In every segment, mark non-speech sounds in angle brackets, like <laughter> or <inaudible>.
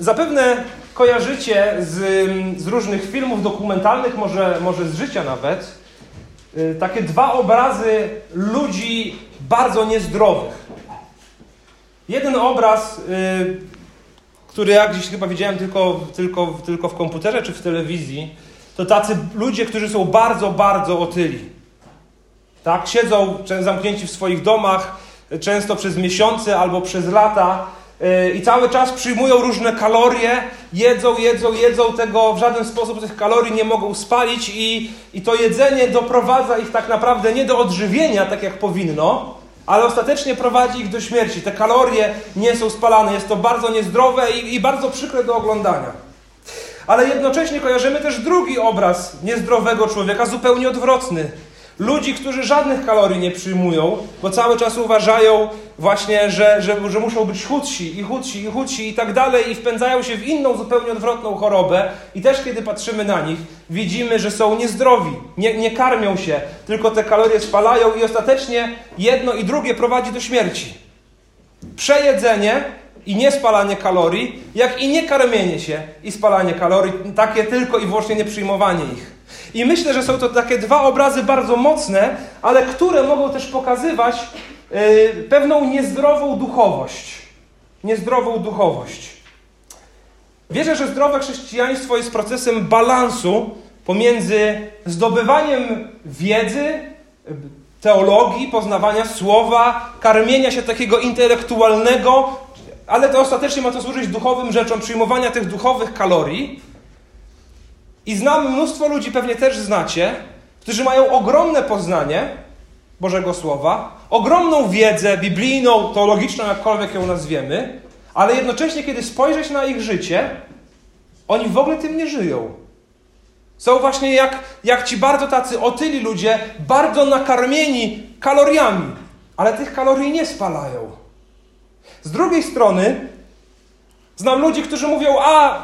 Zapewne kojarzycie z, z różnych filmów dokumentalnych, może, może z życia nawet, y, takie dwa obrazy ludzi bardzo niezdrowych. Jeden obraz, y, który ja gdzieś chyba widziałem tylko, tylko, tylko w komputerze czy w telewizji, to tacy ludzie, którzy są bardzo, bardzo otyli. Tak? Siedzą zamknięci w swoich domach, często przez miesiące albo przez lata i cały czas przyjmują różne kalorie, jedzą, jedzą, jedzą, tego w żaden sposób tych kalorii nie mogą spalić i, i to jedzenie doprowadza ich tak naprawdę nie do odżywienia, tak jak powinno, ale ostatecznie prowadzi ich do śmierci. Te kalorie nie są spalane, jest to bardzo niezdrowe i, i bardzo przykre do oglądania. Ale jednocześnie kojarzymy też drugi obraz niezdrowego człowieka, zupełnie odwrotny. Ludzi, którzy żadnych kalorii nie przyjmują, bo cały czas uważają właśnie, że, że, że muszą być chudsi i chudsi i chudsi i tak dalej i wpędzają się w inną, zupełnie odwrotną chorobę i też kiedy patrzymy na nich, widzimy, że są niezdrowi, nie, nie karmią się, tylko te kalorie spalają i ostatecznie jedno i drugie prowadzi do śmierci. Przejedzenie i niespalanie kalorii, jak i nie karmienie się i spalanie kalorii, takie tylko i wyłącznie nieprzyjmowanie ich. I myślę, że są to takie dwa obrazy bardzo mocne, ale które mogą też pokazywać yy, pewną niezdrową duchowość. Niezdrową duchowość. Wierzę, że zdrowe chrześcijaństwo jest procesem balansu pomiędzy zdobywaniem wiedzy, teologii, poznawania słowa, karmienia się takiego intelektualnego, ale to ostatecznie ma to służyć duchowym rzeczom, przyjmowania tych duchowych kalorii. I znam mnóstwo ludzi, pewnie też znacie, którzy mają ogromne poznanie Bożego Słowa, ogromną wiedzę biblijną, teologiczną, jakkolwiek ją nazwiemy, ale jednocześnie, kiedy spojrzeć na ich życie, oni w ogóle tym nie żyją. Są właśnie jak, jak ci bardzo tacy otyli ludzie, bardzo nakarmieni kaloriami, ale tych kalorii nie spalają. Z drugiej strony znam ludzi, którzy mówią, a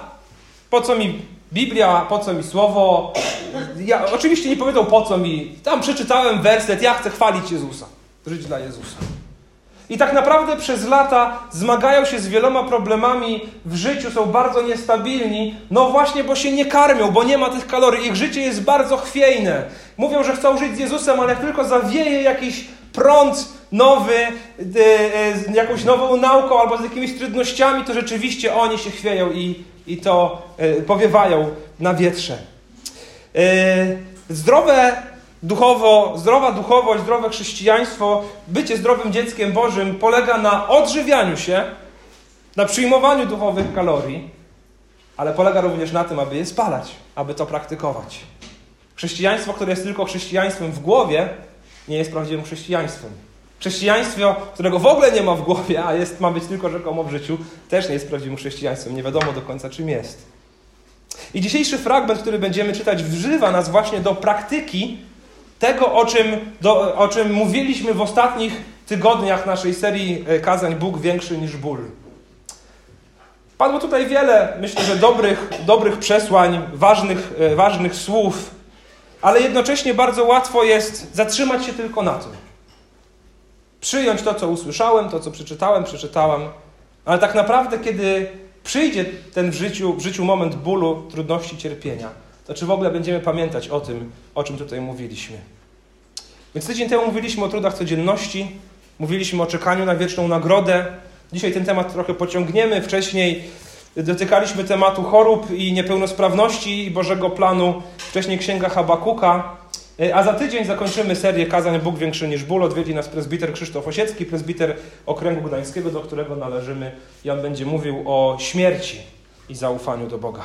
po co mi Biblia, po co mi słowo? Ja, oczywiście nie powiedzą po co mi. Tam przeczytałem werset, ja chcę chwalić Jezusa, żyć dla Jezusa. I tak naprawdę przez lata zmagają się z wieloma problemami w życiu, są bardzo niestabilni, no właśnie, bo się nie karmią, bo nie ma tych kalorii. Ich życie jest bardzo chwiejne. Mówią, że chcą żyć z Jezusem, ale jak tylko zawieje jakiś prąd nowy, e, e, jakąś nową nauką albo z jakimiś trudnościami, to rzeczywiście oni się chwieją i, i to e, powiewają na wietrze. Zdrowe duchowo, zdrowa duchowość, zdrowe chrześcijaństwo, bycie zdrowym dzieckiem Bożym polega na odżywianiu się, na przyjmowaniu duchowych kalorii, ale polega również na tym, aby je spalać, aby to praktykować. Chrześcijaństwo, które jest tylko chrześcijaństwem w głowie, nie jest prawdziwym chrześcijaństwem. Chrześcijaństwo, którego w ogóle nie ma w głowie, a jest, ma być tylko rzekomo w życiu, też nie jest prawdziwym chrześcijaństwem. Nie wiadomo do końca, czym jest. I dzisiejszy fragment, który będziemy czytać, wżywa nas właśnie do praktyki tego, o czym, do, o czym mówiliśmy w ostatnich tygodniach naszej serii e, kazań Bóg większy niż ból. Padło tutaj wiele, myślę, że dobrych, dobrych przesłań, ważnych, e, ważnych słów, ale jednocześnie bardzo łatwo jest zatrzymać się tylko na tym. Przyjąć to, co usłyszałem, to, co przeczytałem, przeczytałam, ale tak naprawdę, kiedy przyjdzie ten w życiu, w życiu moment bólu, trudności, cierpienia, to czy w ogóle będziemy pamiętać o tym, o czym tutaj mówiliśmy. Więc tydzień temu mówiliśmy o trudach codzienności, mówiliśmy o czekaniu na wieczną nagrodę. Dzisiaj ten temat trochę pociągniemy. Wcześniej dotykaliśmy tematu chorób i niepełnosprawności i Bożego planu. Wcześniej Księga Habakuka. A za tydzień zakończymy serię kazań Bóg większy niż ból. Odwiedzi nas prezbiter Krzysztof Osiecki, prezbiter Okręgu Gdańskiego, do którego należymy. I on będzie mówił o śmierci i zaufaniu do Boga.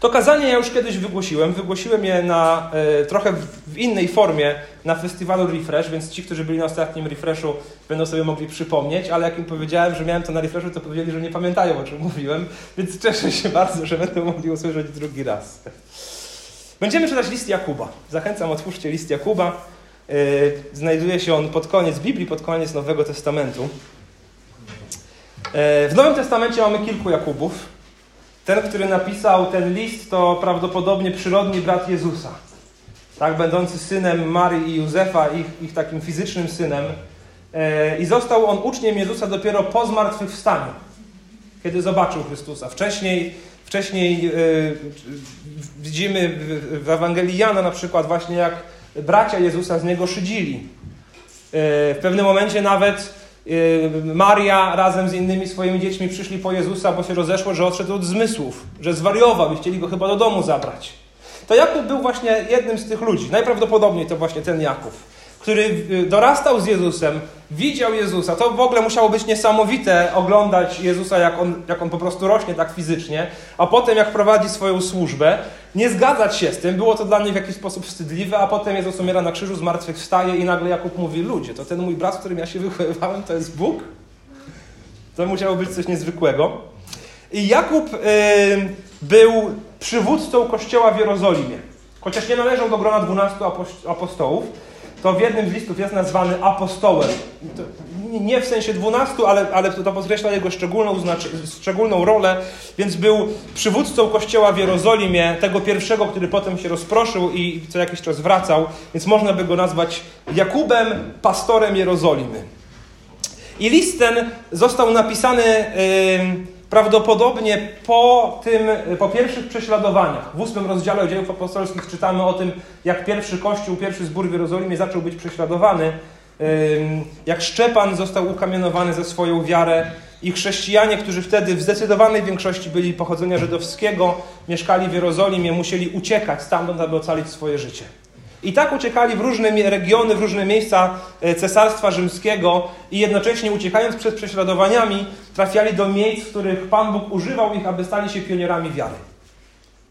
To kazanie ja już kiedyś wygłosiłem. Wygłosiłem je na, e, trochę w, w, innej formie na festiwalu Refresh, więc ci, którzy byli na ostatnim Refreshu, będą sobie mogli przypomnieć, ale jak im powiedziałem, że miałem to na Refreshu, to powiedzieli, że nie pamiętają, o czym mówiłem, więc cieszę się bardzo, że będą mogli usłyszeć drugi raz. Będziemy czytać list Jakuba. Zachęcam, otwórzcie list Jakuba. E, znajduje się on pod koniec Biblii, pod koniec Nowego Testamentu. E, w Nowym Testamencie mamy kilku Jakubów. Ten, który napisał ten list, to prawdopodobnie przyrodni brat Jezusa. Tak, będący synem Marii i Józefa, ich, ich takim fizycznym synem. E, I został on uczniem Jezusa dopiero po zmartwychwstaniu. kiedy zobaczył Chrystusa. Wcześniej, wcześniej yy, widzimy w, Ewangelii Jana na przykład właśnie jak bracia Jezusa z niego szydzili. Yy, w pewnym momencie nawet yy, Maria razem z innymi swoimi dziećmi przyszli po Jezusa, bo się rozeszło, że odszedł od zmysłów, że zwariował i chcieli go chyba do domu zabrać. To Jakub był właśnie jednym z tych ludzi. Najprawdopodobniej to właśnie ten Jakub który dorastał z Jezusem, widział Jezusa. To w ogóle musiało być niesamowite oglądać Jezusa, jak on, jak on po prostu rośnie tak fizycznie, a potem jak prowadzi swoją służbę, nie zgadzać się z tym. Było to dla mnie w jakiś sposób wstydliwe, a potem Jezus umiera na krzyżu, zmartwychwstaje i nagle Jakub mówi, ludzie, to ten mój brat, z którym ja się wychowywałem, to jest Bóg? To musiało być coś niezwykłego. I Jakub yy, był przywódcą kościoła w Jerozolimie. Chociaż nie należał do grona dwunastu apostołów, to w jednym z listów jest nazwany apostołem. nie w sensie dwunastu, ale, ale to podkreśla jego szczególną, szczególną rolę, więc był przywódcą kościoła w Jerozolimie, tego pierwszego, który potem się rozproszył i co jakiś czas wracał, więc można by go nazwać Jakubem, pastorem Jerozolimy. I list ten został napisany... Yy, Prawdopodobnie po tym, po pierwszych prześladowaniach, w ósmym rozdziale dziejów apostolskich czytamy o tym, jak pierwszy kościół, pierwszy zbór w Jerozolimie zaczął być prześladowany, jak Szczepan został ukamienowany za swoją wiarę i chrześcijanie, którzy wtedy w zdecydowanej większości byli pochodzenia żydowskiego, mieszkali w Jerozolimie, musieli uciekać stamtąd, aby ocalić swoje życie. I tak uciekali w różne regiony, w różne miejsca e, Cesarstwa Rzymskiego i jednocześnie uciekając przed prześladowaniami, trafiali do miejsc, w których Pan Bóg używał ich, aby stali się pionierami wiary.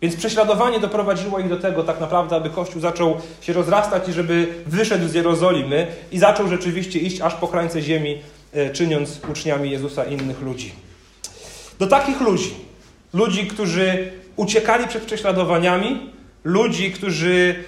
Więc prześladowanie doprowadziło ich do tego tak naprawdę, aby Kościół zaczął się rozrastać i żeby wyszedł z Jerozolimy i zaczął rzeczywiście iść aż po krańce ziemi, e, czyniąc uczniami Jezusa innych ludzi. Do takich ludzi, ludzi, którzy uciekali przed prześladowaniami, ludzi, którzy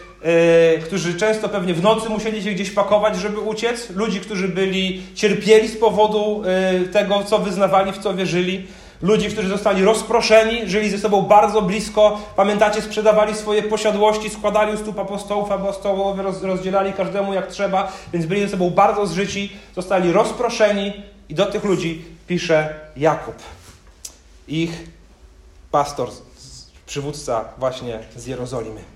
którzy często pewnie w nocy musieli się gdzieś pakować, żeby uciec, ludzi, którzy byli cierpieli z powodu e, tego, co wyznawali, w co wierzyli, ludzi, którzy zostali rozproszeni, żyli ze sobą bardzo blisko, pamiętacie, sprzedawali swoje posiadłości, składali u stóp apostołów, apostołowie rozdzielali każdemu jak trzeba, więc byli ze sobą bardzo zżyci, zostali rozproszeni i do tych ludzi pisze Jakub, ich pastor, przywódca właśnie z Jerozolimy.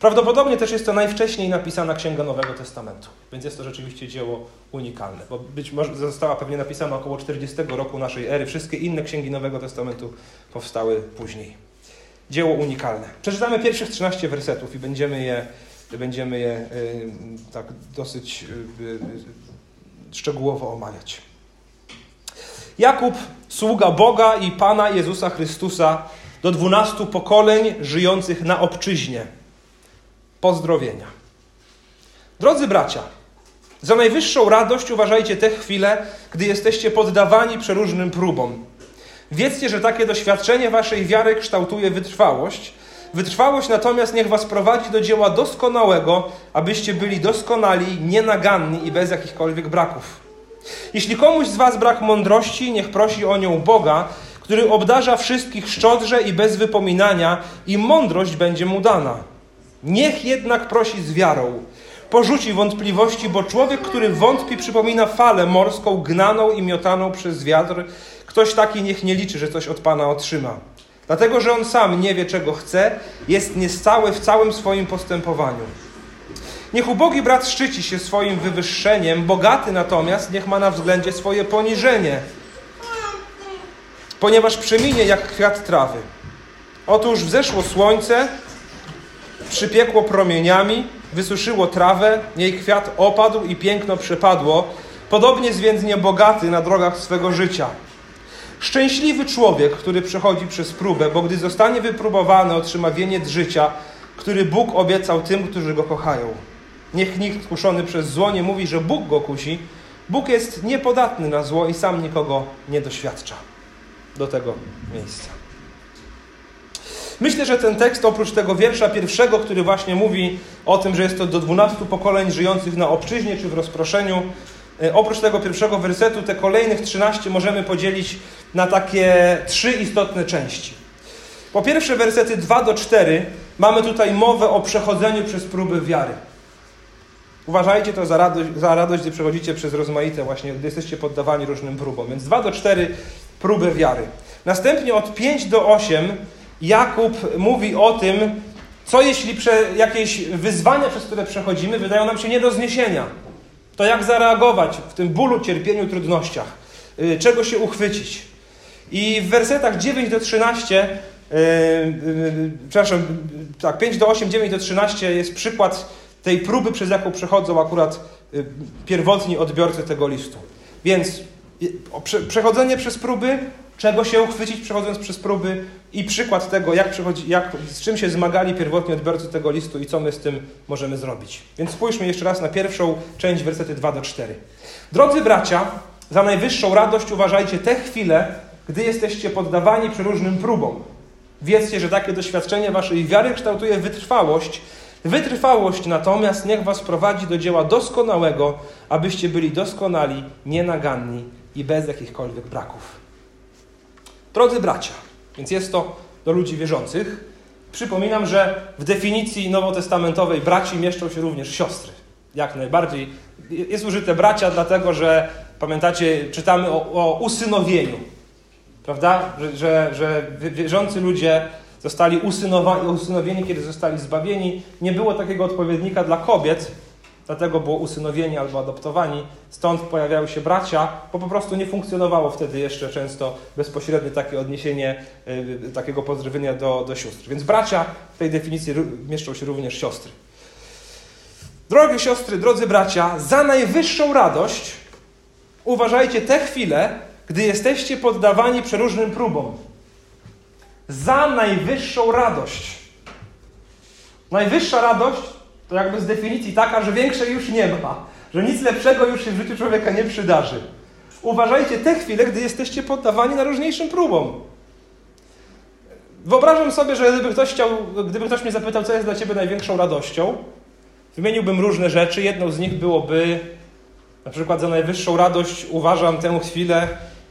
Prawdopodobnie też jest to najwcześniej napisana księga Nowego Testamentu, więc jest to rzeczywiście dzieło unikalne, bo być może została pewnie napisana około 40 roku naszej ery. Wszystkie inne księgi Nowego Testamentu powstały później. Dzieło unikalne. Przeczytamy pierwszych 13 wersetów i będziemy je, będziemy je y, tak dosyć y, y, szczegółowo omawiać. Jakub, sługa Boga i Pana Jezusa Chrystusa, do dwunastu pokoleń żyjących na obczyźnie – pozdrowienia. Drodzy bracia, za najwyższą radość uważajcie te chwile, gdy jesteście poddawani przeróżnym próbom. Wiedzcie, że takie doświadczenie waszej wiary kształtuje wytrwałość. Wytrwałość natomiast niech was prowadzi do dzieła doskonałego, abyście byli doskonali, nienaganni i bez jakichkolwiek braków. Jeśli komuś z was brak mądrości, niech prosi o nią Boga, który obdarza wszystkich szczodrze i bez wypominania, i mądrość będzie mu dana. Niech jednak prosi z wiarą. Porzuci wątpliwości, bo człowiek, który wątpi, przypomina falę morską, gnaną i miotaną przez wiatr. Ktoś taki niech nie liczy, że coś od Pana otrzyma. Dlatego, że on sam nie wie, czego chce, jest niestały w całym swoim postępowaniu. Niech ubogi brat szczyci się swoim wywyższeniem, bogaty natomiast niech ma na względzie swoje poniżenie, ponieważ przeminie jak kwiat trawy. Otóż wzeszło słońce, przypiekło promieniami, wysuszyło trawę, jej kwiat opadł i piękno przepadło, podobnie zwiędnie bogaty na drogach swego życia. Szczęśliwy człowiek, który przechodzi przez próbę, bo gdy zostanie wypróbowany, otrzyma wieniec życia, który Bóg obiecał tym, którzy go kochają. Niech nikt kuszony przez zło nie mówi, że Bóg go kusi. Bóg jest niepodatny na zło i sam nikogo nie doświadcza. Do tego miejsca. Myślę, że ten tekst, oprócz tego wiersza pierwszego, który właśnie mówi o tym, że jest to do dwunastu pokoleń żyjących na obczyźnie czy w rozproszeniu, e, oprócz tego pierwszego wersetu, te kolejnych trzynaście możemy podzielić na takie trzy istotne części. Po pierwsze, wersety 2 do 4 mamy tutaj mowę o przechodzeniu przez próby wiary. Uważajcie to za radość, za radość, gdy przechodzicie przez rozmaite właśnie, gdy jesteście poddawani różnym próbom. Więc 2 do 4 próbę wiary. Następnie od 5 do 8 Jakub mówi o tym, co jeśli jakieś wyzwania, przez które przechodzimy, wydają nam się nie do zniesienia. To jak zareagować w tym bólu, cierpieniu, trudnościach. Y, czego się uchwycić. I w wersetach 9 do 13 Yy, yy, przepraszam, tak, 5 do 8, 9 do 13 jest przykład tej próby, przez jaką przechodzą akurat yy, pierwotni odbiorcy tego listu. Więc przechodzenie przez próby, czego się uchwycić przechodząc przez próby i przykład tego, jak, jak z czym się zmagali pierwotni odbiorcy tego listu i co my z tym możemy zrobić. Więc spójrzmy jeszcze raz na pierwszą część, wersety 2 do 4. Drodzy bracia, za najwyższą radość uważajcie te chwile, gdy jesteście poddawani przeróżnym próbom Wiedzcie, że takie doświadczenie waszej wiary kształtuje wytrwałość. Wytrwałość natomiast niech was prowadzi do dzieła doskonałego, abyście byli doskonali, nienaganni i bez jakichkolwiek braków. Drodzy bracia, więc jest to do ludzi wierzących. Przypominam, że w definicji nowotestamentowej braci mieszczą się również siostry. Jak najbardziej. Jest użyte bracia, dlatego że pamiętacie, czytamy o, o usynowieniu. Prawda? Że, że, że wierzący ludzie zostali usynowieni, kiedy zostali zbawieni. Nie było takiego odpowiednika dla kobiet, dlatego było usynowieni albo adoptowani. Stąd pojawiały się bracia, bo po prostu nie funkcjonowało wtedy jeszcze często bezpośrednie takie odniesienie y, takiego pozdrowienia do, do sióstr. Więc bracia w tej definicji mieszczą się również siostry. Drogie siostry, drodzy bracia, za najwyższą radość uważajcie te chwile, gdy jesteście poddawani przeróżnym próbom. Za najwyższą radość. Najwyższa radość to jakby z definicji taka, że większej już nie ma, że nic lepszego już się w życiu człowieka nie przydarzy. Uważajcie te chwile, gdy jesteście poddawani na różniejszym próbom. Wyobrażam sobie, że gdyby ktoś, chciał, gdyby ktoś mnie zapytał, co jest dla Ciebie największą radością, wymieniłbym różne rzeczy. Jedną z nich byłoby, na przykład za najwyższą radość uważam tę chwilę,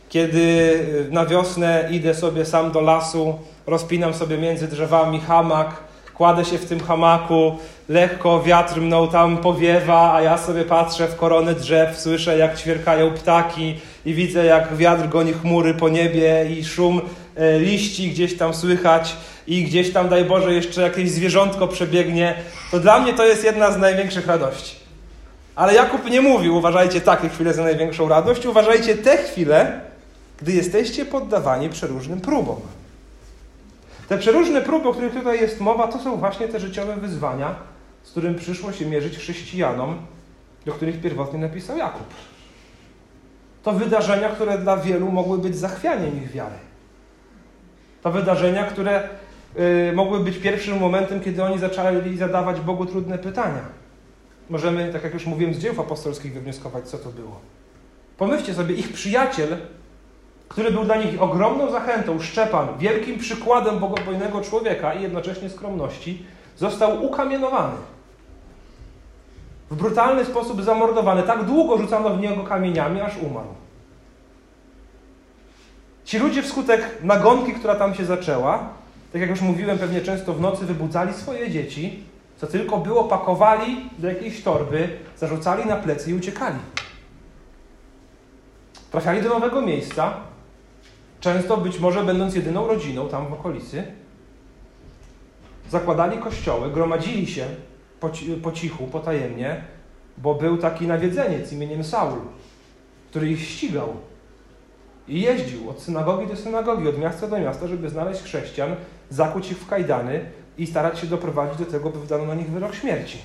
kiedy na wiosnę idę sobie sam do lasu, rozpinam sobie między drzewami hamak, kładę się w tym hamaku, lekko wiatr mną tam powiewa, a ja sobie patrzę w koronę drzew, słyszę jak ćwierkają ptaki i widzę jak wiatr goni chmury po niebie i szum e, liści gdzieś tam słychać i gdzieś tam, daj Boże, jeszcze jakieś zwierzątko przebiegnie, to dla mnie to jest jedna z największych radości. Ale Jakub nie mówił, uważajcie takie chwile za największą radość, uważajcie te chwile, gdy jesteście poddawani przeróżnym próbom. Te przeróżne próby, o których tutaj jest mowa, to są właśnie te życiowe wyzwania, z którym przyszło się mierzyć chrześcijanom, do których pierwotnie napisał Jakub. To wydarzenia, które dla wielu mogły być zachwianiem ich wiary. To wydarzenia, które y, mogły być pierwszym momentem, kiedy oni zaczęli zadawać Bogu trudne pytania. Możemy, tak jak już mówiłem, z dzieł apostolskich wywnioskować, co to było. Pomyślcie sobie, ich przyjaciel który był dla nich ogromną zachętą, Szczepan, wielkim przykładem bogobojnego człowieka i jednocześnie skromności, został ukamienowany. W brutalny sposób zamordowany. Tak długo rzucano w niego kamieniami, aż umarł. Ci ludzie wskutek nagonki, która tam się zaczęła, tak jak już mówiłem, pewnie często w nocy wybudzali swoje dzieci, co tylko było, pakowali do jakiejś torby, zarzucali na plecy i uciekali. Trafiali do nowego miejsca, często być może będąc jedyną rodziną tam w okolicy, zakładali kościoły, gromadzili się po, po cichu, potajemnie, bo był taki nawiedzeniec imieniem Saul, który ich ścigał i jeździł od synagogi do synagogi, od miasta do miasta, żeby znaleźć chrześcijan, zakuć ich w kajdany i starać się doprowadzić do tego, by wydano na nich wyrok śmierci.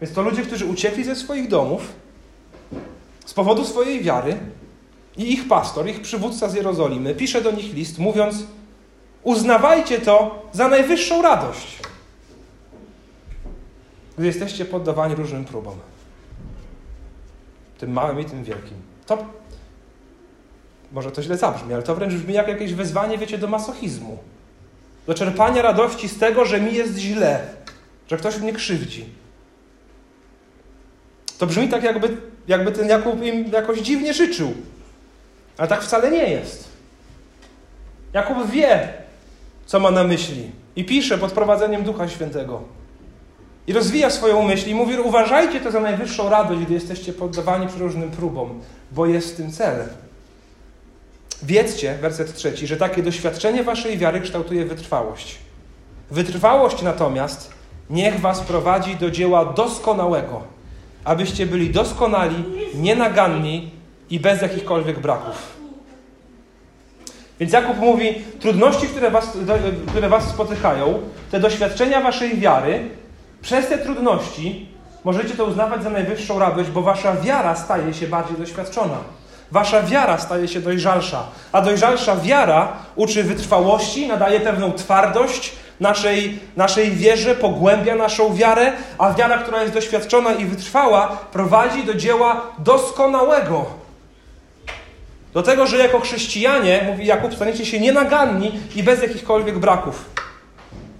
Więc to ludzie, którzy uciekli ze swoich domów z powodu swojej wiary, i ich pastor, ich przywódca z Jerozolimy pisze do nich list, mówiąc: Uznawajcie to za najwyższą radość, gdy jesteście poddawani różnym próbom. Tym małym i tym wielkim. To może to źle zabrzmi, ale to wręcz brzmi jak jakieś wezwanie, wiecie, do masochizmu. Do czerpania radości z tego, że mi jest źle, że ktoś mnie krzywdzi. To brzmi tak, jakby, jakby ten Jakub im jakoś dziwnie życzył. Ale tak wcale nie jest. Jakub wie, co ma na myśli i pisze pod prowadzeniem Ducha Świętego. I rozwija swoją myśl i mówi: Uważajcie to za najwyższą radość, gdy jesteście poddawani przeróżnym próbom, bo jest w tym cel. Wiedzcie, werset trzeci, że takie doświadczenie waszej wiary kształtuje wytrwałość. Wytrwałość natomiast niech was prowadzi do dzieła doskonałego, abyście byli doskonali, nienaganni i bez jakichkolwiek braków. Więc Jakub mówi, trudności, które was, które was spotykają, te doświadczenia waszej wiary, przez te trudności możecie to uznawać za najwyższą radość, bo wasza wiara staje się bardziej doświadczona. Wasza wiara staje się dojrzalsza, a dojrzalsza wiara uczy wytrwałości, nadaje pewną twardość naszej, naszej wierze, pogłębia naszą wiarę, a wiara, która jest doświadczona i wytrwała, prowadzi do dzieła doskonałego. Do tego, że jako chrześcijanie, mówi Jakub, staniecie się nienaganni i bez jakichkolwiek braków.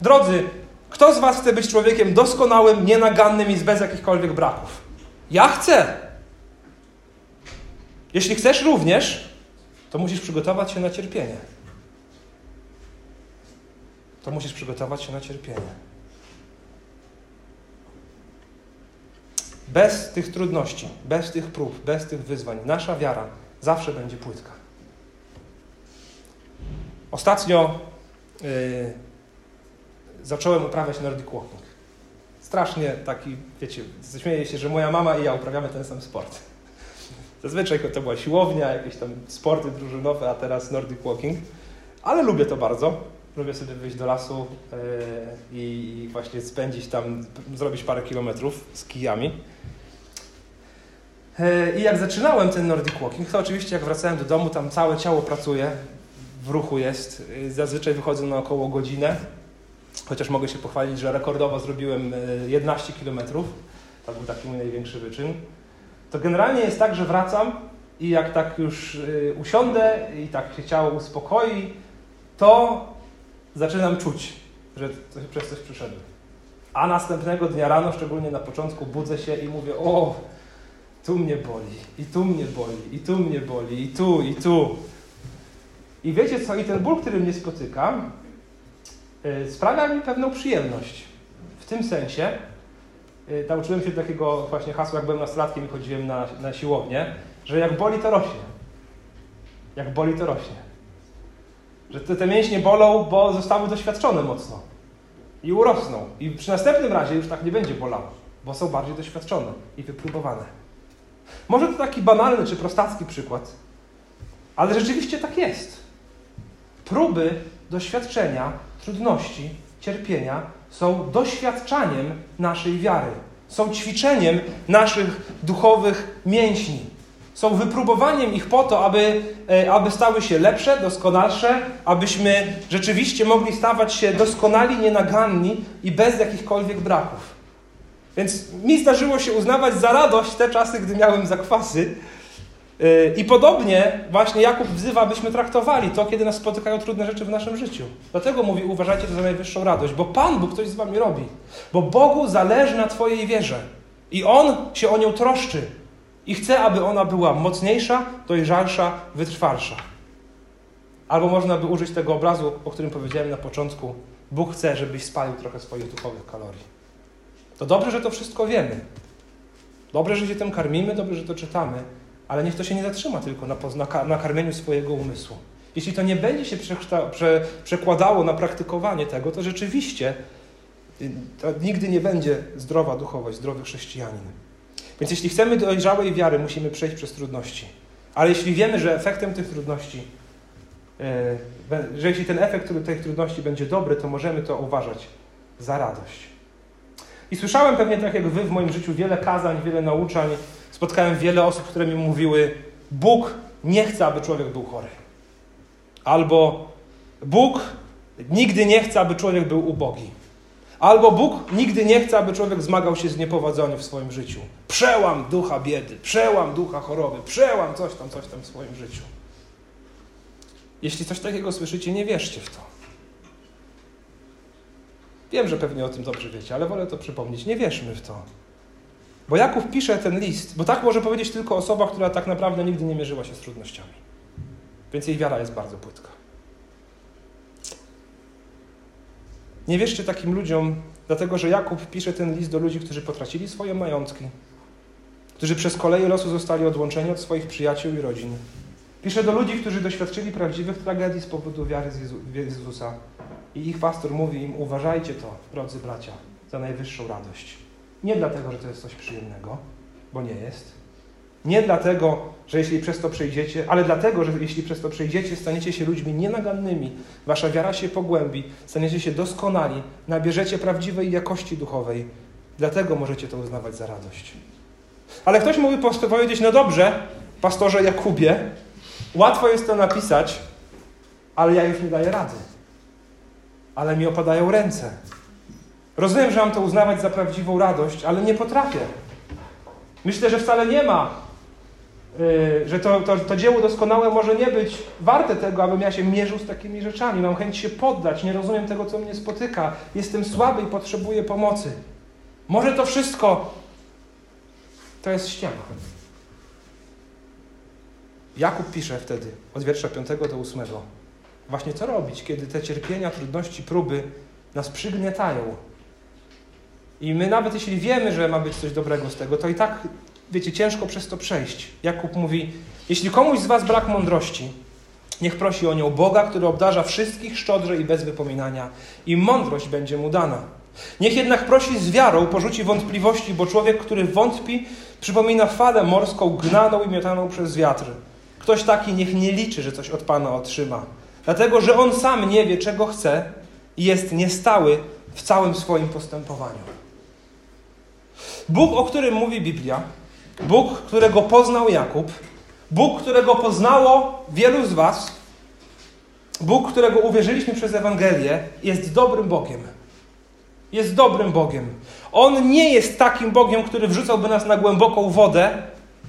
Drodzy, kto z Was chce być człowiekiem doskonałym, nienagannym i bez jakichkolwiek braków? Ja chcę. Jeśli chcesz również, to musisz przygotować się na cierpienie. To musisz przygotować się na cierpienie. Bez tych trudności, bez tych prób, bez tych wyzwań, nasza wiara zawsze będzie płytka. Ostatnio yy, zacząłem uprawiać Nordic Walking. Strasznie taki, wiecie, śmieję się, że moja mama i ja uprawiamy ten sam sport. <laughs> Zazwyczaj to była siłownia, jakieś tam sporty drużynowe, a teraz Nordic Walking. Ale lubię to bardzo. Lubię sobie wyjść do lasu yy, i właśnie spędzić tam, zrobić parę kilometrów z kijami. Yy, I jak zaczynałem ten Nordic Walking, to oczywiście jak wracałem do domu, tam całe ciało pracuje, w ruchu jest. Yy, zazwyczaj wychodzę na około godzinę, chociaż mogę się pochwalić, że rekordowo zrobiłem 11 kilometrów. To był taki mój największy wyczyn to generalnie jest tak, że wracam i jak tak już usiądę i tak się ciało uspokoi, to zaczynam czuć, że przez coś przyszedłem. A następnego dnia rano, szczególnie na początku, budzę się i mówię: O, tu mnie boli, i tu mnie boli, i tu mnie boli, i tu, i tu. I wiecie co? I ten ból, który mnie spotyka, yy, sprawia mi pewną przyjemność. W tym sensie, Y, nauczyłem się takiego właśnie hasła, jak byłem nastolatkiem i chodziłem na, na siłownię, że jak boli, to rośnie. Jak boli, to rośnie. Że te, te mięśnie bolą, bo zostały doświadczone mocno. I urosną. I przy następnym razie już tak nie będzie bolało, bo są bardziej doświadczone i wypróbowane. Może to taki banalny czy prostacki przykład, ale rzeczywiście tak jest. Próby, doświadczenia, trudności, cierpienia są doświadczaniem naszej wiary, są ćwiczeniem naszych duchowych mięśni, są wypróbowaniem ich po to, aby, e, aby stały się lepsze, doskonalsze, abyśmy rzeczywiście mogli stawać się doskonali, nienaganni i bez jakichkolwiek braków. Więc mi zdarzyło się uznawać za radość te czasy, gdy miałem zakwasy, i podobnie właśnie Jakub wzywa, abyśmy traktowali to, kiedy nas spotykają trudne rzeczy w naszym życiu. Dlatego mówi, uważajcie to za najwyższą radość, bo Pan Bóg coś z wami robi. Bo Bogu zależy na Twojej wierze. I On się o nią troszczy. I chce, aby ona była mocniejsza, dojrzalsza, wytrwalsza. Albo można by użyć tego obrazu, o którym powiedziałem na początku. Bóg chce, żebyś spalił trochę swoich duchowych kalorii. To dobrze, że to wszystko wiemy. Dobrze, że się tym karmimy, dobrze, że to czytamy, ale niech to się nie zatrzyma tylko na, na, na karmieniu swojego umysłu. Jeśli to nie będzie się prze, przekładało na praktykowanie tego, to rzeczywiście y, to nigdy nie będzie zdrowa duchowość, zdrowy chrześcijanin. Więc jeśli chcemy dojrzałej wiary, musimy przejść przez trudności. Ale jeśli wiemy, że efektem tych trudności, y, że jeśli ten efekt tych trudności będzie dobry, to możemy to uważać za radość. I słyszałem pewnie tak jak wy w moim życiu wiele kazań, wiele nauczań Spotkałem wiele osób, które mi mówiły: Bóg nie chce, aby człowiek był chory. Albo Bóg nigdy nie chce, aby człowiek był ubogi. Albo Bóg nigdy nie chce, aby człowiek zmagał się z niepowodzeniem w swoim życiu. Przełam ducha biedy, przełam ducha choroby, przełam coś tam, coś tam w swoim życiu. Jeśli coś takiego słyszycie, nie wierzcie w to. Wiem, że pewnie o tym dobrze wiecie, ale wolę to przypomnieć. Nie wierzmy w to. Bo Jakub pisze ten list, bo tak może powiedzieć tylko osoba, która tak naprawdę nigdy nie mierzyła się z trudnościami. Więc jej wiara jest bardzo płytka. Nie wierzcie takim ludziom, dlatego że Jakub pisze ten list do ludzi, którzy potracili swoje majątki, którzy przez koleje losu zostali odłączeni od swoich przyjaciół i rodzin. Pisze do ludzi, którzy doświadczyli prawdziwych tragedii z powodu wiary Jezusa. I ich pastor mówi im: Uważajcie to, drodzy bracia, za najwyższą radość. Nie dlatego, że to jest coś przyjemnego, bo nie jest. Nie dlatego, że jeśli przez to przejdziecie, ale dlatego, że jeśli przez to przejdziecie, staniecie się ludźmi nienagannymi, wasza wiara się pogłębi, staniecie się doskonali, nabierzecie prawdziwej jakości duchowej. Dlatego możecie to uznawać za radość. Ale ktoś mógłby powiedzieć, no dobrze, pastorze Jakubie, łatwo jest to napisać, ale ja już nie daję rady. Ale mi opadają ręce. Rozumiem, że mam to uznawać za prawdziwą radość, ale nie potrafię. Myślę, że wcale nie ma, yy, że to, to, to dzieło doskonałe może nie być warte tego, abym ja się mierzył z takimi rzeczami. Mam chęć się poddać, nie rozumiem tego, co mnie spotyka. Jestem słaby i potrzebuję pomocy. Może to wszystko to jest ściema. Jakub pisze wtedy od wiersza 5 do 8. Właśnie co robić, kiedy te cierpienia, trudności, próby nas przygniatają. I my nawet jeśli wiemy, że ma być coś dobrego z tego, to i tak, wiecie, ciężko przez to przejść. Jakub mówi, jeśli komuś z was brak mądrości, niech prosi o nią Boga, który obdarza wszystkich szczodrze i bez wypominania i mądrość będzie mu dana. Niech jednak prosi z wiarą, porzuci wątpliwości, bo człowiek, który wątpi, przypomina falę morską gnaną i miotaną przez wiatr. Ktoś taki niech nie liczy, że coś od Pana otrzyma, dlatego że on sam nie wie, czego chce i jest niestały w całym swoim postępowaniu. Bóg, o którym mówi Biblia, Bóg, którego poznał Jakub, Bóg, którego poznało wielu z Was, Bóg, którego uwierzyliśmy przez Ewangelię, jest dobrym Bogiem. Jest dobrym Bogiem. On nie jest takim Bogiem, który wrzucałby nas na głęboką wodę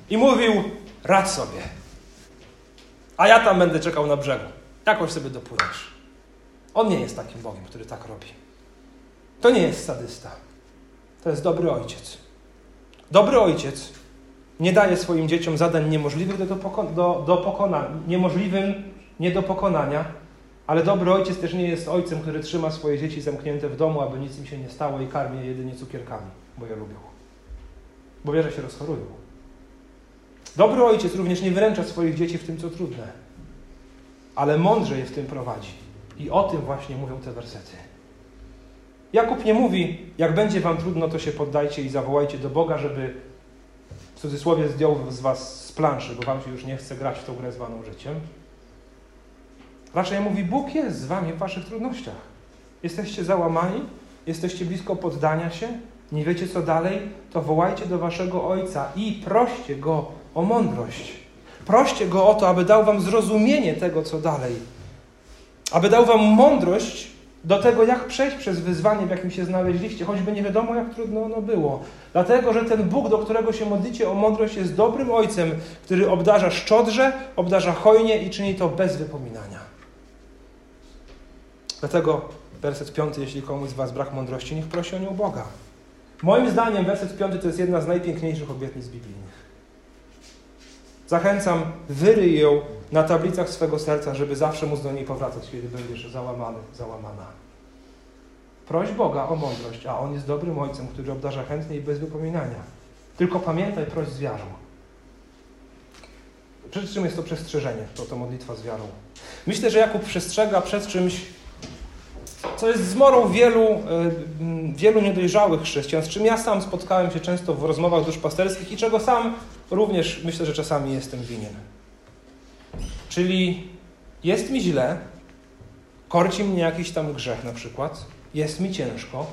i mówił: radź sobie. A ja tam będę czekał na brzegu. Jakoś sobie dopłyniesz. On nie jest takim Bogiem, który tak robi. To nie jest sadysta. To jest dobry ojciec. Dobry ojciec nie daje swoim dzieciom zadań niemożliwych do, do, do, do pokonania, niemożliwym nie do pokonania, ale dobry ojciec też nie jest ojcem, który trzyma swoje dzieci zamknięte w domu, aby nic im się nie stało i karmi je jedynie cukierkami, bo je lubią. Bo wie, że się rozchorują. Dobry ojciec również nie wyręcza swoich dzieci w tym, co trudne, ale mądrze je w tym prowadzi. I o tym właśnie mówią te wersety. Jakub nie mówi, jak będzie wam trudno, to się poddajcie i zawołajcie do Boga, żeby w cudzysłowie zdjął z was z planszy, bo wam się już nie chce grać w tą grę zwaną życiem. Raczej mówi, Bóg jest z wami w waszych trudnościach. Jesteście załamani, jesteście blisko poddania się, nie wiecie co dalej, to wołajcie do waszego Ojca i proście Go o mądrość. Proście Go o to, aby dał wam zrozumienie tego, co dalej. Aby dał wam mądrość do tego, jak przejść przez wyzwanie, w jakim się znaleźliście, choćby nie wiadomo, jak trudno ono było. Dlatego, że ten Bóg, do którego się modlicie o mądrość, jest dobrym Ojcem, który obdarza szczodrze, obdarza hojnie i czyni to bez wypominania. Dlatego werset piąty, jeśli komuś z Was brak mądrości, niech prosi o nią Boga. Moim zdaniem werset piąty to jest jedna z najpiękniejszych obietnic biblijnych. Zachęcam, wyryj ją na tablicach swego serca, żeby zawsze móc do niej powracać, kiedy będziesz załamany, załamana. Proś Boga o mądrość, a On jest dobrym Ojcem, który obdarza chętnie i bez wypominania. Tylko pamiętaj, proś z wiarą. Przed czym jest to przestrzeżenie, to, to modlitwa z wiarą? Myślę, że Jakub przestrzega przed czymś, co jest zmorą wielu, e, wielu niedojrzałych chrześcijan, z czym ja sam spotkałem się często w rozmowach duszpasterskich i czego sam również myślę, że czasami jestem winien. Czyli jest mi źle, korci mnie jakiś tam grzech na przykład, jest mi ciężko,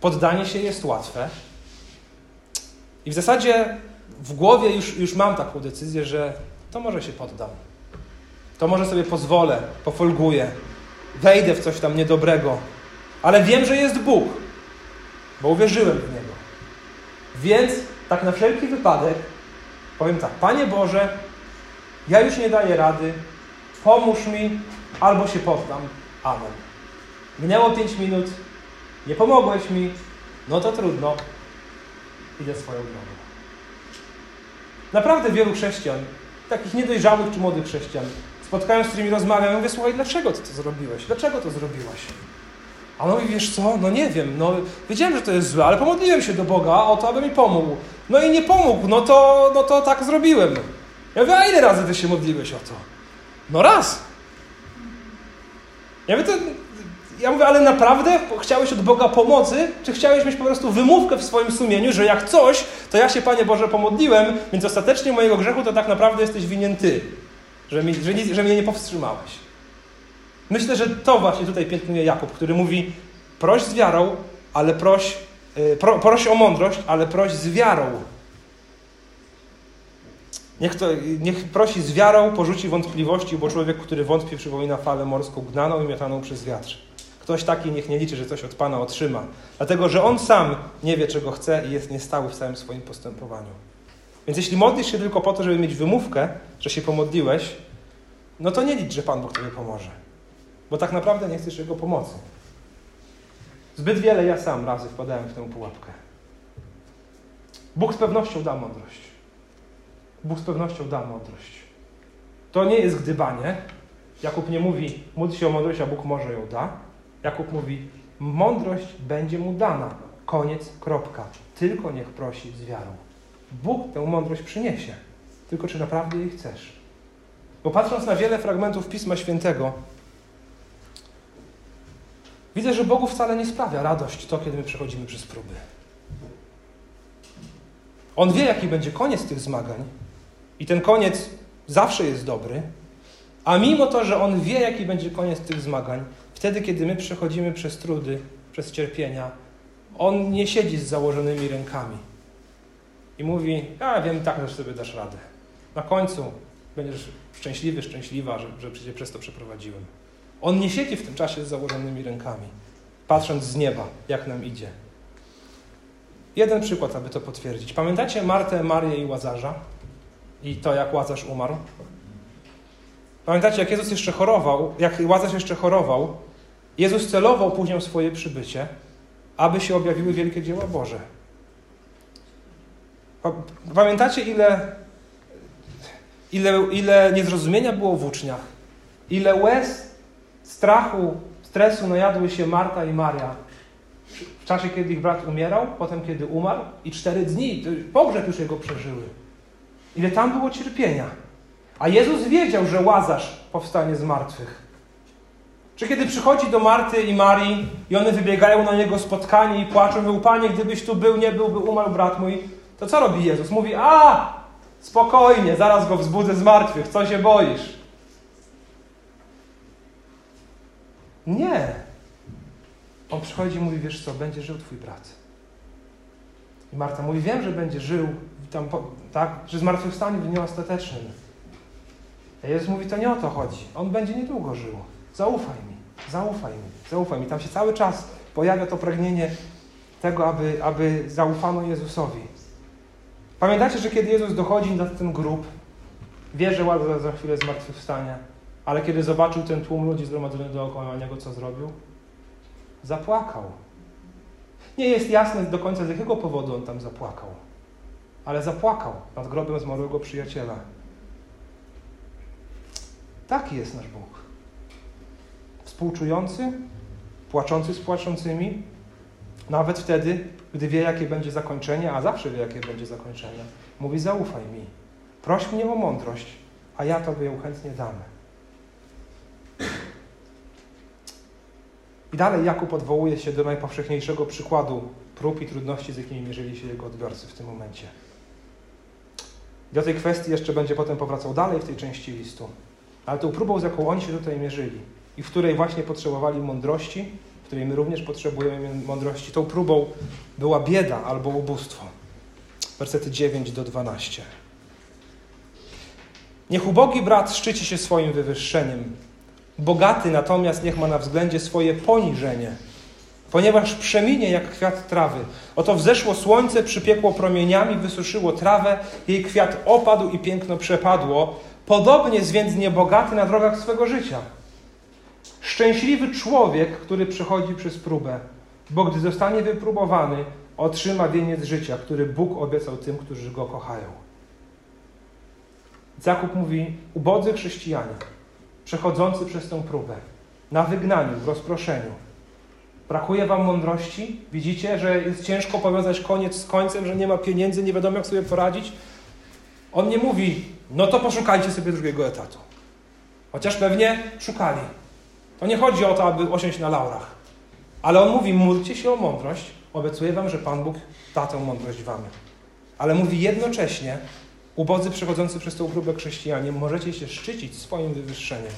poddanie się jest łatwe i w zasadzie w głowie już, już mam taką decyzję, że to może się poddam. To może sobie pozwolę, pofolguję, wejdę w coś tam niedobrego, ale wiem, że jest Bóg, bo uwierzyłem w Niego. Więc tak na wszelki wypadek powiem tak, Panie Boże, ja już nie daję rady, pomóż mi, albo się poddam. Amen. Minęło pięć minut, nie pomogłeś mi, no to trudno, idę swoją drogą. Naprawdę wielu chrześcijan, takich niedojrzałych czy młodych chrześcijan, spotkają, z którymi rozmawiam, mówię, słuchaj, dlaczego ty to zrobiłeś? Dlaczego to zrobiłaś? A on mówi, wiesz co, no nie wiem, no wiedziałem, że to jest złe, ale pomodliłem się do Boga o to, aby mi pomógł. No i nie pomógł, no to, no to tak zrobiłem. Ja mówię, a ile razy ty się modliłeś o to? No raz. Ja mówię, to, ja mówię, ale naprawdę chciałeś od Boga pomocy, czy chciałeś mieć po prostu wymówkę w swoim sumieniu, że jak coś, to ja się, Panie Boże, pomodliłem, więc ostatecznie mojego grzechu to tak naprawdę jesteś winien Ty, że, mi, że, że mnie nie powstrzymałeś. Myślę, że to właśnie tutaj piętnuje Jakub, który mówi, proś z wiarą, ale proś, yy, pro, proś o mądrość, ale proś z wiarą. Niech, to, niech prosi z wiarą, porzuci wątpliwości, bo człowiek, który wątpi, przypomina falę morską gnaną i miotaną przez wiatr. Ktoś taki niech nie liczy, że coś od Pana otrzyma, dlatego że on sam nie wie, czego chce i jest niestały w całym swoim postępowaniu. Więc jeśli modlisz się tylko po to, żeby mieć wymówkę, że się pomodliłeś, no to nie licz, że Pan Bóg Tobie pomoże, bo tak naprawdę nie chcesz Jego pomocy. Zbyt wiele ja sam razy wpadałem w tę pułapkę. Bóg z pewnością da mądrość. Bóg z pewnością da mądrość. To nie jest gdybanie. Jakub nie mówi, módl się o mądrość, a Bóg może ją da. Jakub mówi, mądrość będzie mu dana. Koniec, kropka. Tylko niech prosi z wiarą. Bóg tę mądrość przyniesie. Tylko czy naprawdę jej chcesz? Bo patrząc na wiele fragmentów Pisma Świętego, widzę, że Bogu wcale nie sprawia radość to, kiedy my przechodzimy przez próby. On wie, jaki będzie koniec tych zmagań, i ten koniec zawsze jest dobry, a mimo to, że On wie, jaki będzie koniec tych zmagań, wtedy, kiedy my przechodzimy przez trudy, przez cierpienia, On nie siedzi z założonymi rękami i mówi: Ja wiem, tak, że sobie dasz radę. Na końcu będziesz szczęśliwy, szczęśliwa, że, że przecież przez to przeprowadziłem. On nie siedzi w tym czasie z założonymi rękami, patrząc z nieba, jak nam idzie. Jeden przykład, aby to potwierdzić. Pamiętacie Martę, Marię i Łazarza? i to, jak Łazarz umarł. Pamiętacie, jak Jezus jeszcze chorował, jak Łazarz jeszcze chorował, Jezus celował później swoje przybycie, aby się objawiły wielkie dzieła Boże. Pamiętacie, ile, ile, ile niezrozumienia było w uczniach? Ile łez, strachu, stresu najadły się Marta i Maria w czasie, kiedy ich brat umierał, potem kiedy umarł i cztery dni, pogrzeb już jego przeżyły. Ile tam było cierpienia. A Jezus wiedział, że Łazarz powstanie z martwych. Czy kiedy przychodzi do Marty i Marii i one wybiegają na niego spotkanie i płaczą, mówią, Panie, gdybyś tu był, nie byłby umarł brat mój, to co robi Jezus? Mówi, a, spokojnie, zaraz go wzbudzę z martwych, co się boisz? Nie. On przychodzi i mówi, wiesz co, będzie żył twój brat. I Marta mówi, wiem, że będzie żył, tam, tak, że zmartwychwstanie w dniu ostatecznym. A Jezus mówi, to nie o to chodzi. On będzie niedługo żył. Zaufaj mi, zaufaj mi, zaufaj mi. Tam się cały czas pojawia to pragnienie tego, aby, aby zaufano Jezusowi. Pamiętacie, że kiedy Jezus dochodzi na ten grób, wie, że ładnie za chwilę zmartwychwstanie, ale kiedy zobaczył ten tłum ludzi zgromadzony dookoła niego, co zrobił? Zapłakał. Nie jest jasne do końca, z jakiego powodu on tam zapłakał ale zapłakał nad grobem zmarłego przyjaciela. Taki jest nasz Bóg. Współczujący, płaczący z płaczącymi, nawet wtedy, gdy wie, jakie będzie zakończenie, a zawsze wie, jakie będzie zakończenie. Mówi: Zaufaj mi, proś mnie o mądrość, a ja tobie ją chętnie dam. I dalej Jakub odwołuje się do najpowszechniejszego przykładu prób i trudności, z jakimi mierzyli się jego odbiorcy w tym momencie. Do tej kwestii jeszcze będzie potem powracał dalej w tej części listu. Ale tą próbą, z jaką oni się tutaj mierzyli i w której właśnie potrzebowali mądrości, której my również potrzebujemy mądrości, tą próbą była bieda albo ubóstwo. Wersety 9 do 12. Niech ubogi brat szczyci się swoim wywyższeniem, bogaty natomiast niech ma na względzie swoje poniżenie ponieważ przeminie jak kwiat trawy. Oto wzeszło słońce, przypiekło promieniami, wysuszyło trawę, jej kwiat opadł i piękno przepadło. Podobnie jest więc niebogaty na drogach swego życia. Szczęśliwy człowiek, który przechodzi przez próbę, bo gdy zostanie wypróbowany, otrzyma wieniec życia, który Bóg obiecał tym, którzy go kochają. Jakub mówi, ubodzy chrześcijanie, przechodzący przez tę próbę, na wygnaniu, w rozproszeniu, Brakuje wam mądrości? Widzicie, że jest ciężko powiązać koniec z końcem, że nie ma pieniędzy, nie wiadomo jak sobie poradzić? On nie mówi, no to poszukajcie sobie drugiego etatu. Chociaż pewnie szukali. To nie chodzi o to, aby osiąść na laurach. Ale on mówi, módlcie się o mądrość. Obiecuję wam, że Pan Bóg da tę mądrość wam. Ale mówi jednocześnie, ubodzy przechodzący przez tą próbę chrześcijanie, możecie się szczycić swoim wywyższeniem.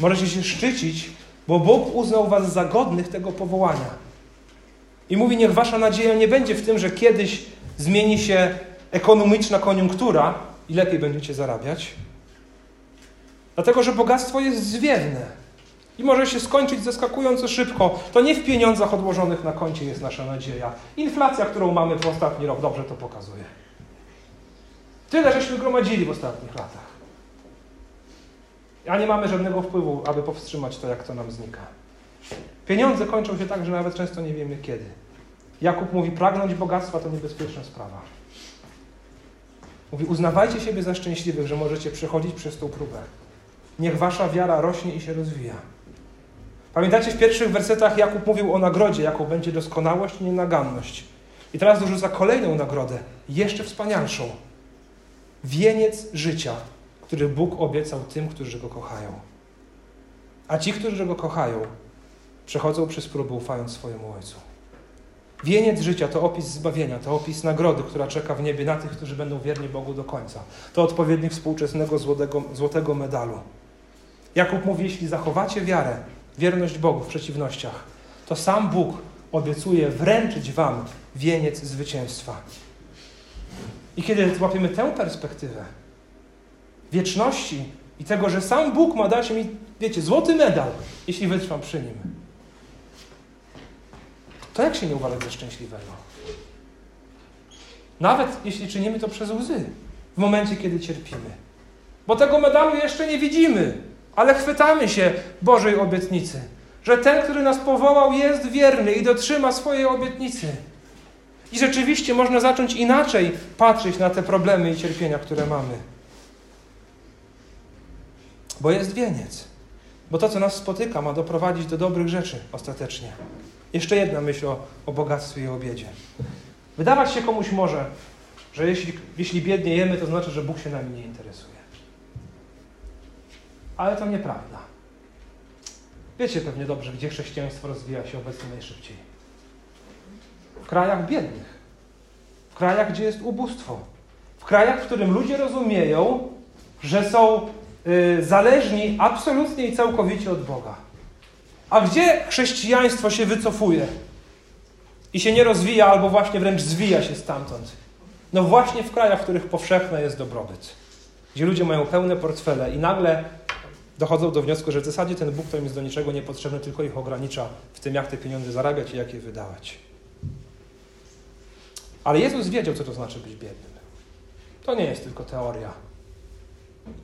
Możecie się szczycić, bo Bóg uznał was za godnych tego powołania. I mówi, niech wasza nadzieja nie będzie w tym, że kiedyś zmieni się ekonomiczna koniunktura i lepiej będziecie zarabiać. Dlatego, że bogactwo jest zwierne i może się skończyć zaskakująco szybko. To nie w pieniądzach odłożonych na koncie jest nasza nadzieja. Inflacja, którą mamy w ostatni rok, dobrze to pokazuje. Tyle żeśmy gromadzili w ostatnich latach. A nie mamy żadnego wpływu, aby powstrzymać to, jak to nam znika. Pieniądze kończą się tak, że nawet często nie wiemy kiedy. Jakub mówi, pragnąć bogactwa to niebezpieczna sprawa. Mówi, uznawajcie siebie za szczęśliwych, że możecie przechodzić przez tą próbę. Niech wasza wiara rośnie i się rozwija. Pamiętacie, w pierwszych wersetach Jakub mówił o nagrodzie, jaką będzie doskonałość i nienaganność. I teraz dorzuca kolejną nagrodę, jeszcze wspanialszą. Wieniec życia, który Bóg obiecał tym, którzy Go kochają. A ci, którzy Go kochają, przechodzą przez próbę ufając swojemu Ojcu. Wieniec życia to opis zbawienia, to opis nagrody, która czeka w niebie na tych, którzy będą wierni Bogu do końca. To odpowiednik współczesnego złotego, złotego medalu. Jakub mówi, jeśli zachowacie wiarę, wierność Bogu w przeciwnościach, to sam Bóg obiecuje wręczyć wam wieniec zwycięstwa. I kiedy złapiemy tę perspektywę wieczności i tego, że sam Bóg ma dać mi, wiecie, złoty medal, jeśli wytrwam przy nim, to jak się nie uważać za szczęśliwego? Nawet jeśli czynimy to przez łzy, w momencie, kiedy cierpimy. Bo tego medalu jeszcze nie widzimy, ale chwytamy się Bożej obietnicy, że ten, który nas powołał, jest wierny i dotrzyma swojej obietnicy. I rzeczywiście można zacząć inaczej patrzeć na te problemy i cierpienia, które mamy. Bo jest wieniec. Bo to, co nas spotyka, ma doprowadzić do dobrych rzeczy ostatecznie. Jeszcze jedna myśl o, o bogactwie i obiedzie. Wydawać się komuś może, że jeśli, jeśli biednie jemy, to znaczy, że Bóg się nami nie interesuje. Ale to nieprawda. Wiecie pewnie dobrze, gdzie chrześcijaństwo rozwija się obecnie najszybciej. W krajach biednych. W krajach, gdzie jest ubóstwo. W krajach, w którym ludzie rozumieją, że są y, zależni absolutnie i całkowicie od Boga. A gdzie chrześcijaństwo się wycofuje i się nie rozwija, albo właśnie wręcz zwija się stamtąd? No właśnie w krajach, w których powszechny jest dobrobyt, gdzie ludzie mają pełne portfele i nagle dochodzą do wniosku, że w zasadzie ten Bóg to im jest do niczego niepotrzebny, tylko ich ogranicza w tym, jak te pieniądze zarabiać i jak je wydawać. Ale Jezus wiedział, co to znaczy być biednym. To nie jest tylko teoria.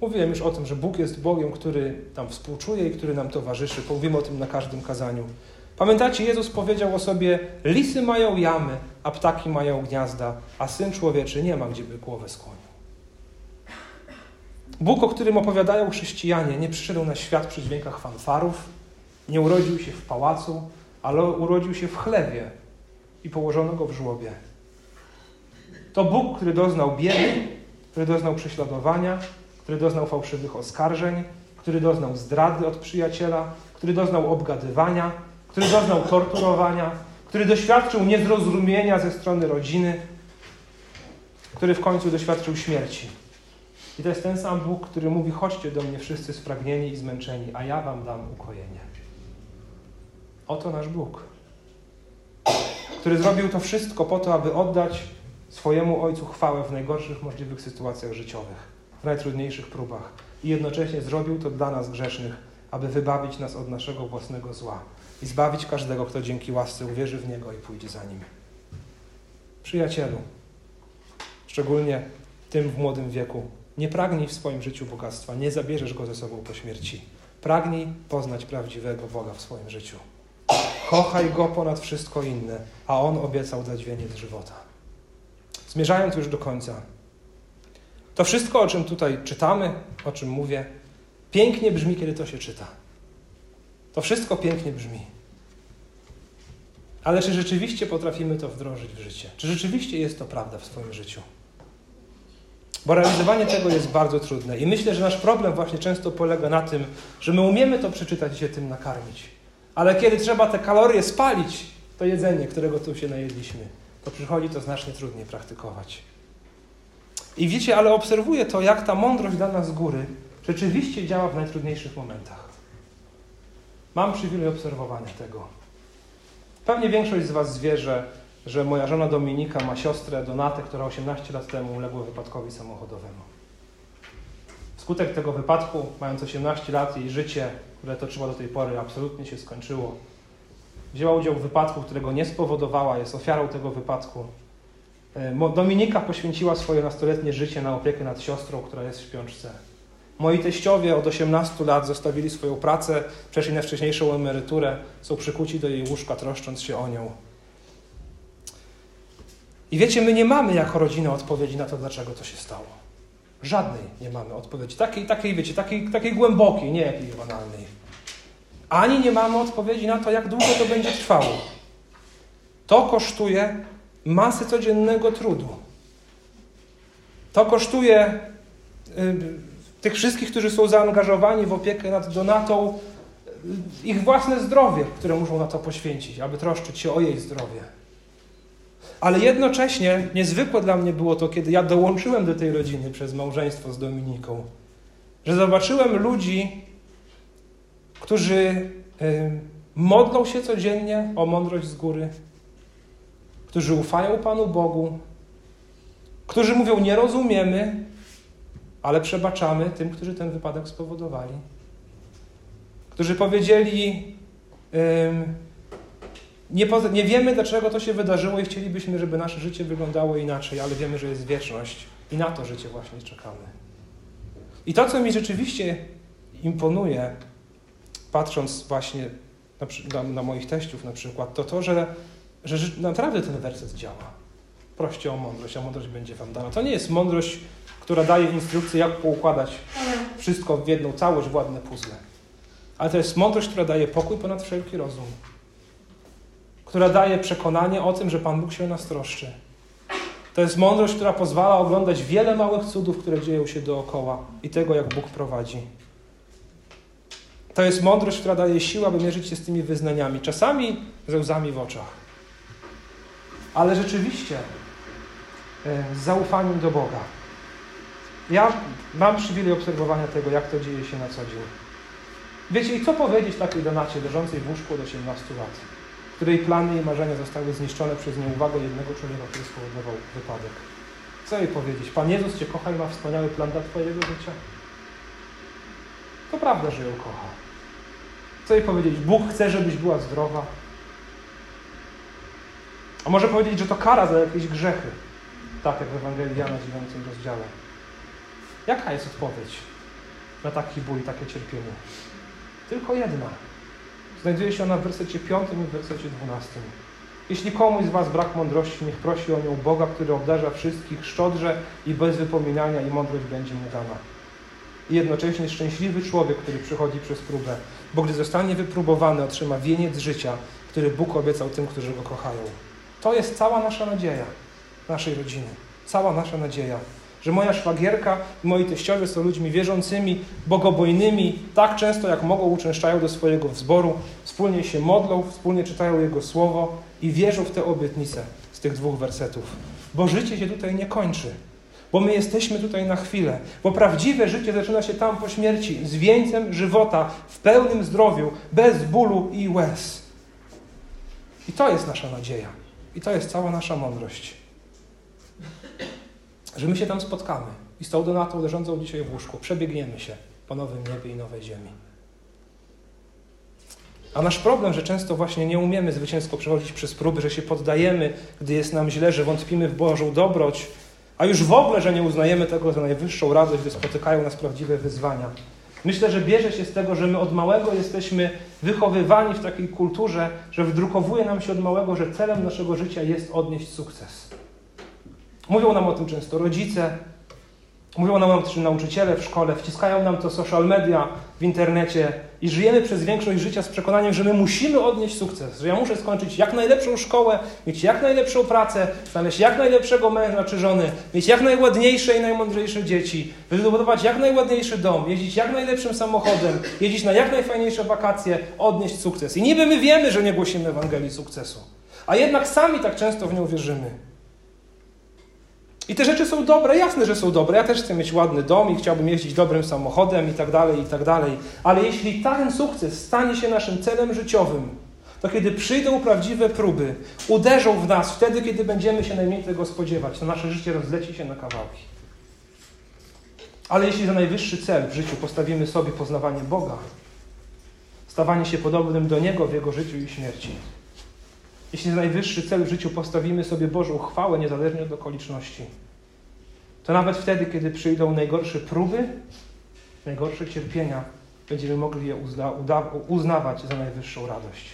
Mówiłem już o tym, że Bóg jest Bogiem, który nam współczuje i który nam towarzyszy. Mówimy o tym na każdym kazaniu. Pamiętacie, Jezus powiedział o sobie: Lisy mają jamy, a ptaki mają gniazda, a syn człowieczy nie ma, gdzie by głowę skłonił. Bóg, o którym opowiadają chrześcijanie, nie przyszedł na świat przy dźwiękach fanfarów, nie urodził się w pałacu, ale urodził się w chlewie i położono go w żłobie. To Bóg, który doznał biedy, który doznał prześladowania, który doznał fałszywych oskarżeń, który doznał zdrady od przyjaciela, który doznał obgadywania, który doznał torturowania, który doświadczył niezrozumienia ze strony rodziny, który w końcu doświadczył śmierci. I to jest ten sam Bóg, który mówi: Chodźcie do mnie wszyscy spragnieni i zmęczeni, a ja wam dam ukojenie. Oto nasz Bóg, który zrobił to wszystko po to, aby oddać swojemu Ojcu chwałę w najgorszych możliwych sytuacjach życiowych w najtrudniejszych próbach i jednocześnie zrobił to dla nas grzesznych, aby wybawić nas od naszego własnego zła i zbawić każdego, kto dzięki łasce uwierzy w Niego i pójdzie za Nim. Przyjacielu, szczególnie tym w młodym wieku, nie pragnij w swoim życiu bogactwa, nie zabierzesz go ze sobą po śmierci. Pragnij poznać prawdziwego Boga w swoim życiu. Kochaj Go ponad wszystko inne, a On obiecał dać wieniec żywota. Zmierzając już do końca, to wszystko, o czym tutaj czytamy, o czym mówię, pięknie brzmi, kiedy to się czyta. To wszystko pięknie brzmi. Ale czy rzeczywiście potrafimy to wdrożyć w życie? Czy rzeczywiście jest to prawda w swoim życiu? Bo realizowanie tego jest bardzo trudne. I myślę, że nasz problem właśnie często polega na tym, że my umiemy to przeczytać i się tym nakarmić. Ale kiedy trzeba te kalorie spalić, to jedzenie, którego tu się najedliśmy, to przychodzi to znacznie trudniej praktykować. I wiecie, ale obserwuję to, jak ta mądrość dana z góry rzeczywiście działa w najtrudniejszych momentach. Mam przywilej obserwowania tego. Pewnie większość z Was wie, że, że moja żona Dominika ma siostrę Donatę, która 18 lat temu uległa wypadkowi samochodowemu. Wskutek tego wypadku, mając 18 lat, jej życie, które toczyła do tej pory, absolutnie się skończyło. Wzięła udział w wypadku, którego nie spowodowała, jest ofiarą tego wypadku. E, Dominika poświęciła swoje nastoletnie życie na opiekę nad siostrą, która jest w śpiączce. Moi teściowie od 18 lat zostawili swoją pracę, przeszli na wcześniejszą emeryturę, są przykuci do jej łóżka, troszcząc się o nią. I wiecie, my nie mamy jako rodzina odpowiedzi na to, dlaczego to się stało. Żadnej nie mamy odpowiedzi. Takiej, takiej wiecie, takiej, takiej głębokiej, nie jakiejś banalnej. Ani nie mamy odpowiedzi na to, jak długo to będzie trwało. To kosztuje masy codziennego trudu. To kosztuje y, tych wszystkich, którzy są zaangażowani w opiekę nad Donatą, ich własne zdrowie, które muszą na to poświęcić, aby troszczyć się o jej zdrowie. Ale jednocześnie niezwykłe dla mnie było to, kiedy ja dołączyłem do tej rodziny przez małżeństwo z Dominiką, że zobaczyłem ludzi, którzy modlą się codziennie o mądrość z góry, którzy ufają Panu Bogu, którzy mówią: Nie rozumiemy, ale przebaczamy tym, którzy ten wypadek spowodowali. Którzy powiedzieli, nie, nie, wiemy, dlaczego to się wydarzyło i chcielibyśmy, żeby nasze życie wyglądało inaczej, ale wiemy, że jest wieczność i na to życie właśnie czekamy. I to, co mi rzeczywiście imponuje, patrząc właśnie na, na, moich teściów na przykład, to to, że, że naprawdę ten werset działa. Proście o mądrość, a mądrość będzie wam dana. To nie jest mądrość która daje instrukcję, jak poukładać wszystko w jedną całość, w ładne puzzle. Ale to jest mądrość, która daje pokój ponad wszelki rozum. Która daje przekonanie o tym, że Pan Bóg się o nas troszczy. To jest mądrość, która pozwala oglądać wiele małych cudów, które dzieją się dookoła i tego, jak Bóg prowadzi. To jest mądrość, która daje siłę, aby mierzyć się z tymi wyznaniami, czasami ze łzami w oczach. Ale rzeczywiście e, z zaufaniem do Boga. Ja mam przywilej obserwowania tego, jak to dzieje się na co dzień. Wiecie, i co powiedzieć takiej donacie leżącej w łóżku od 18 lat, której plany i marzenia zostały zniszczone przez nieuwagę jednego człowieka, który spowodował wypadek? Co jej powiedzieć? Pan Jezus Cię kocha i ma wspaniały plan dla Twojego życia? To prawda, że ją kocha. Co jej powiedzieć? Bóg chce, żebyś była zdrowa. A może powiedzieć, że to kara za jakieś grzechy. Tak jak w Ewangelii Jana 9 rozdziale. Jaka jest odpowiedź na taki ból i takie cierpienie? Tylko jedna. Znajduje się ona w wersecie 5 i w wersecie 12. Jeśli komuś z Was brak mądrości, niech prosi o nią Boga, który obdarza wszystkich szczodrze i bez wypominania i mądrość będzie mu dana. I jednocześnie szczęśliwy człowiek, który przychodzi przez próbę, bo gdy zostanie wypróbowany, otrzyma wieniec życia, który Bóg obiecał tym, którzy Go kochają. To jest cała nasza nadzieja naszej rodziny. Cała nasza nadzieja że moja szwagierka i moi teściowie są ludźmi wierzącymi, bogobojnymi, tak często jak mogą uczęszczają do swojego wzboru, wspólnie się modlą, wspólnie czytają Jego Słowo i wierzą w te obietnice z tych dwóch wersetów. Bo życie się tutaj nie kończy. Bo my jesteśmy tutaj na chwilę. Bo prawdziwe życie zaczyna się tam po śmierci, z wieńcem żywota, w pełnym zdrowiu, bez bólu i łez. I to jest nasza nadzieja. I to jest cała nasza mądrość że my się tam spotkamy i z tą donatą leżącą dzisiaj w łóżku przebiegniemy się po nowym niebie i nowej ziemi. A nasz problem, że często właśnie nie umiemy zwycięsko przechodzić przez próby, że się poddajemy, gdy jest nam źle, że wątpimy w Bożą dobroć, a już w ogóle, że nie uznajemy tego za najwyższą radość, gdy spotykają nas prawdziwe wyzwania. Myślę, że bierze się z tego, że my od małego jesteśmy wychowywani w takiej kulturze, że wdrukowuje nam się od małego, że celem naszego życia jest odnieść sukces. Mówią nam o tym często rodzice, mówią nam o tym nauczyciele w szkole, wciskają nam to social media w internecie, i żyjemy przez większość życia z przekonaniem, że my musimy odnieść sukces, że ja muszę skończyć jak najlepszą szkołę, mieć jak najlepszą pracę, znaleźć jak najlepszego męża czy żony, mieć jak najładniejsze i najmądrzejsze dzieci, wybudować jak najładniejszy dom, jeździć jak najlepszym samochodem, jeździć na jak najfajniejsze wakacje, odnieść sukces. I niby my wiemy, że nie głosimy Ewangelii sukcesu, a jednak sami tak często w nią wierzymy. I te rzeczy są dobre, jasne, że są dobre. Ja też chcę mieć ładny dom i chciałbym jeździć dobrym samochodem i tak dalej, i tak dalej. Ale jeśli ten sukces stanie się naszym celem życiowym, to kiedy przyjdą prawdziwe próby, uderzą w nas wtedy, kiedy będziemy się najmniej tego spodziewać, to nasze życie rozleci się na kawałki. Ale jeśli za najwyższy cel w życiu postawimy sobie poznawanie Boga, stawanie się podobnym do Niego w Jego życiu i śmierci, jeśli za najwyższy cel w życiu postawimy sobie Bożą chwałę niezależnie od okoliczności, to nawet wtedy, kiedy przyjdą najgorsze próby, najgorsze cierpienia, będziemy mogli je uzna, uznawać za najwyższą radość.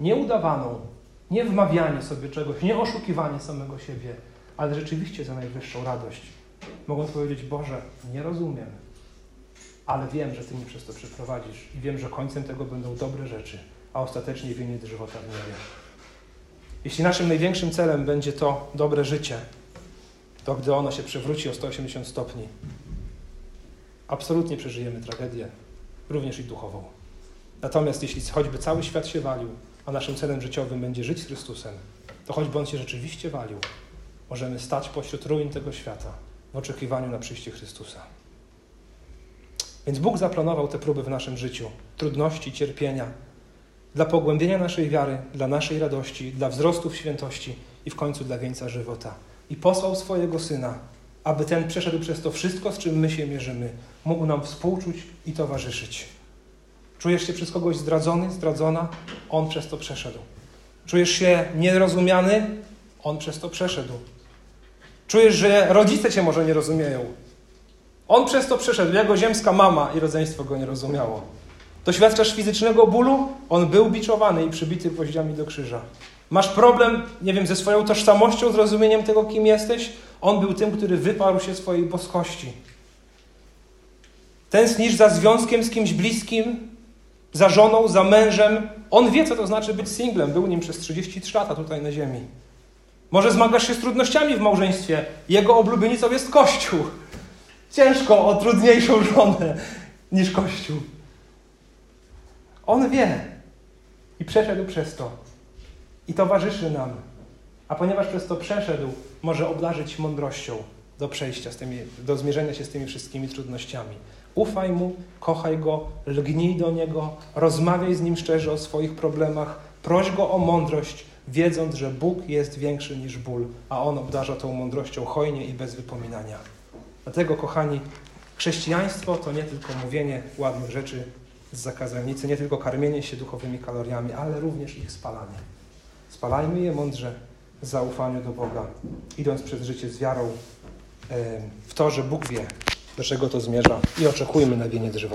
Nie udawaną, nie wmawianie sobie czegoś, nie oszukiwanie samego siebie, ale rzeczywiście za najwyższą radość. Mogą powiedzieć, Boże, nie rozumiem, ale wiem, że Ty mnie przez to przeprowadzisz i wiem, że końcem tego będą dobre rzeczy, a ostatecznie wieniec żywota w niebie. Jeśli naszym największym celem będzie to dobre życie, to gdy ono się przewróci o 180 stopni, absolutnie przeżyjemy tragedię, również i duchową. Natomiast jeśli choćby cały świat się walił, a naszym celem życiowym będzie żyć z Chrystusem, to choćby on się rzeczywiście walił, możemy stać pośród ruin tego świata w oczekiwaniu na przyjście Chrystusa. Więc Bóg zaplanował te próby w naszym życiu, trudności, cierpienia, dla pogłębienia naszej wiary, dla naszej radości, dla wzrostu w świętości i w końcu dla wieńca żywota. I posłał swojego Syna, aby ten przeszedł przez to wszystko, z czym my się mierzymy, mógł nam współczuć i towarzyszyć. Czujesz się przez kogoś zdradzony, zdradzona? On przez to przeszedł. Czujesz się nierozumiany? On przez to przeszedł. Czujesz, że rodzice cię może nie rozumieją? On przez to przeszedł. Jego ziemska mama i rodzeństwo go nie rozumiało. Doświadczasz fizycznego bólu? On był biczowany i przybity gwoździami do krzyża. Masz problem, nie wiem, ze swoją tożsamością, zrozumieniem tego, kim jesteś? On był tym, który wyparł się swojej boskości. Tęsknisz za związkiem z kimś bliskim, za żoną, za mężem. On wie, co to znaczy być singlem. Był nim przez 33 lata tutaj na ziemi. Może zmagasz się z trudnościami w małżeństwie. Jego oblubienicą jest Kościół. Ciężko o trudniejszą żonę niż Kościół. On wie i przeszedł przez to i towarzyszy nam. A ponieważ przez to przeszedł, może obdarzyć mądrością do przejścia z tymi, do zmierzenia się z tymi wszystkimi trudnościami. Ufaj mu, kochaj go, lgnij do niego, rozmawiaj z nim szczerze o swoich problemach, proś go o mądrość, wiedząc, że Bóg jest większy niż ból, a on obdarza tą mądrością hojnie i bez wypominania. Dlatego, kochani, chrześcijaństwo to nie tylko mówienie ładnych rzeczy, z zakazanicy, nie tylko karmienie się duchowymi kaloriami, ale również ich spalanie. Spalajmy je mądrze w zaufaniu do Boga, idąc przez życie z wiarą w to, że Bóg wie, do czego to zmierza i oczekujmy na wieniec żywota.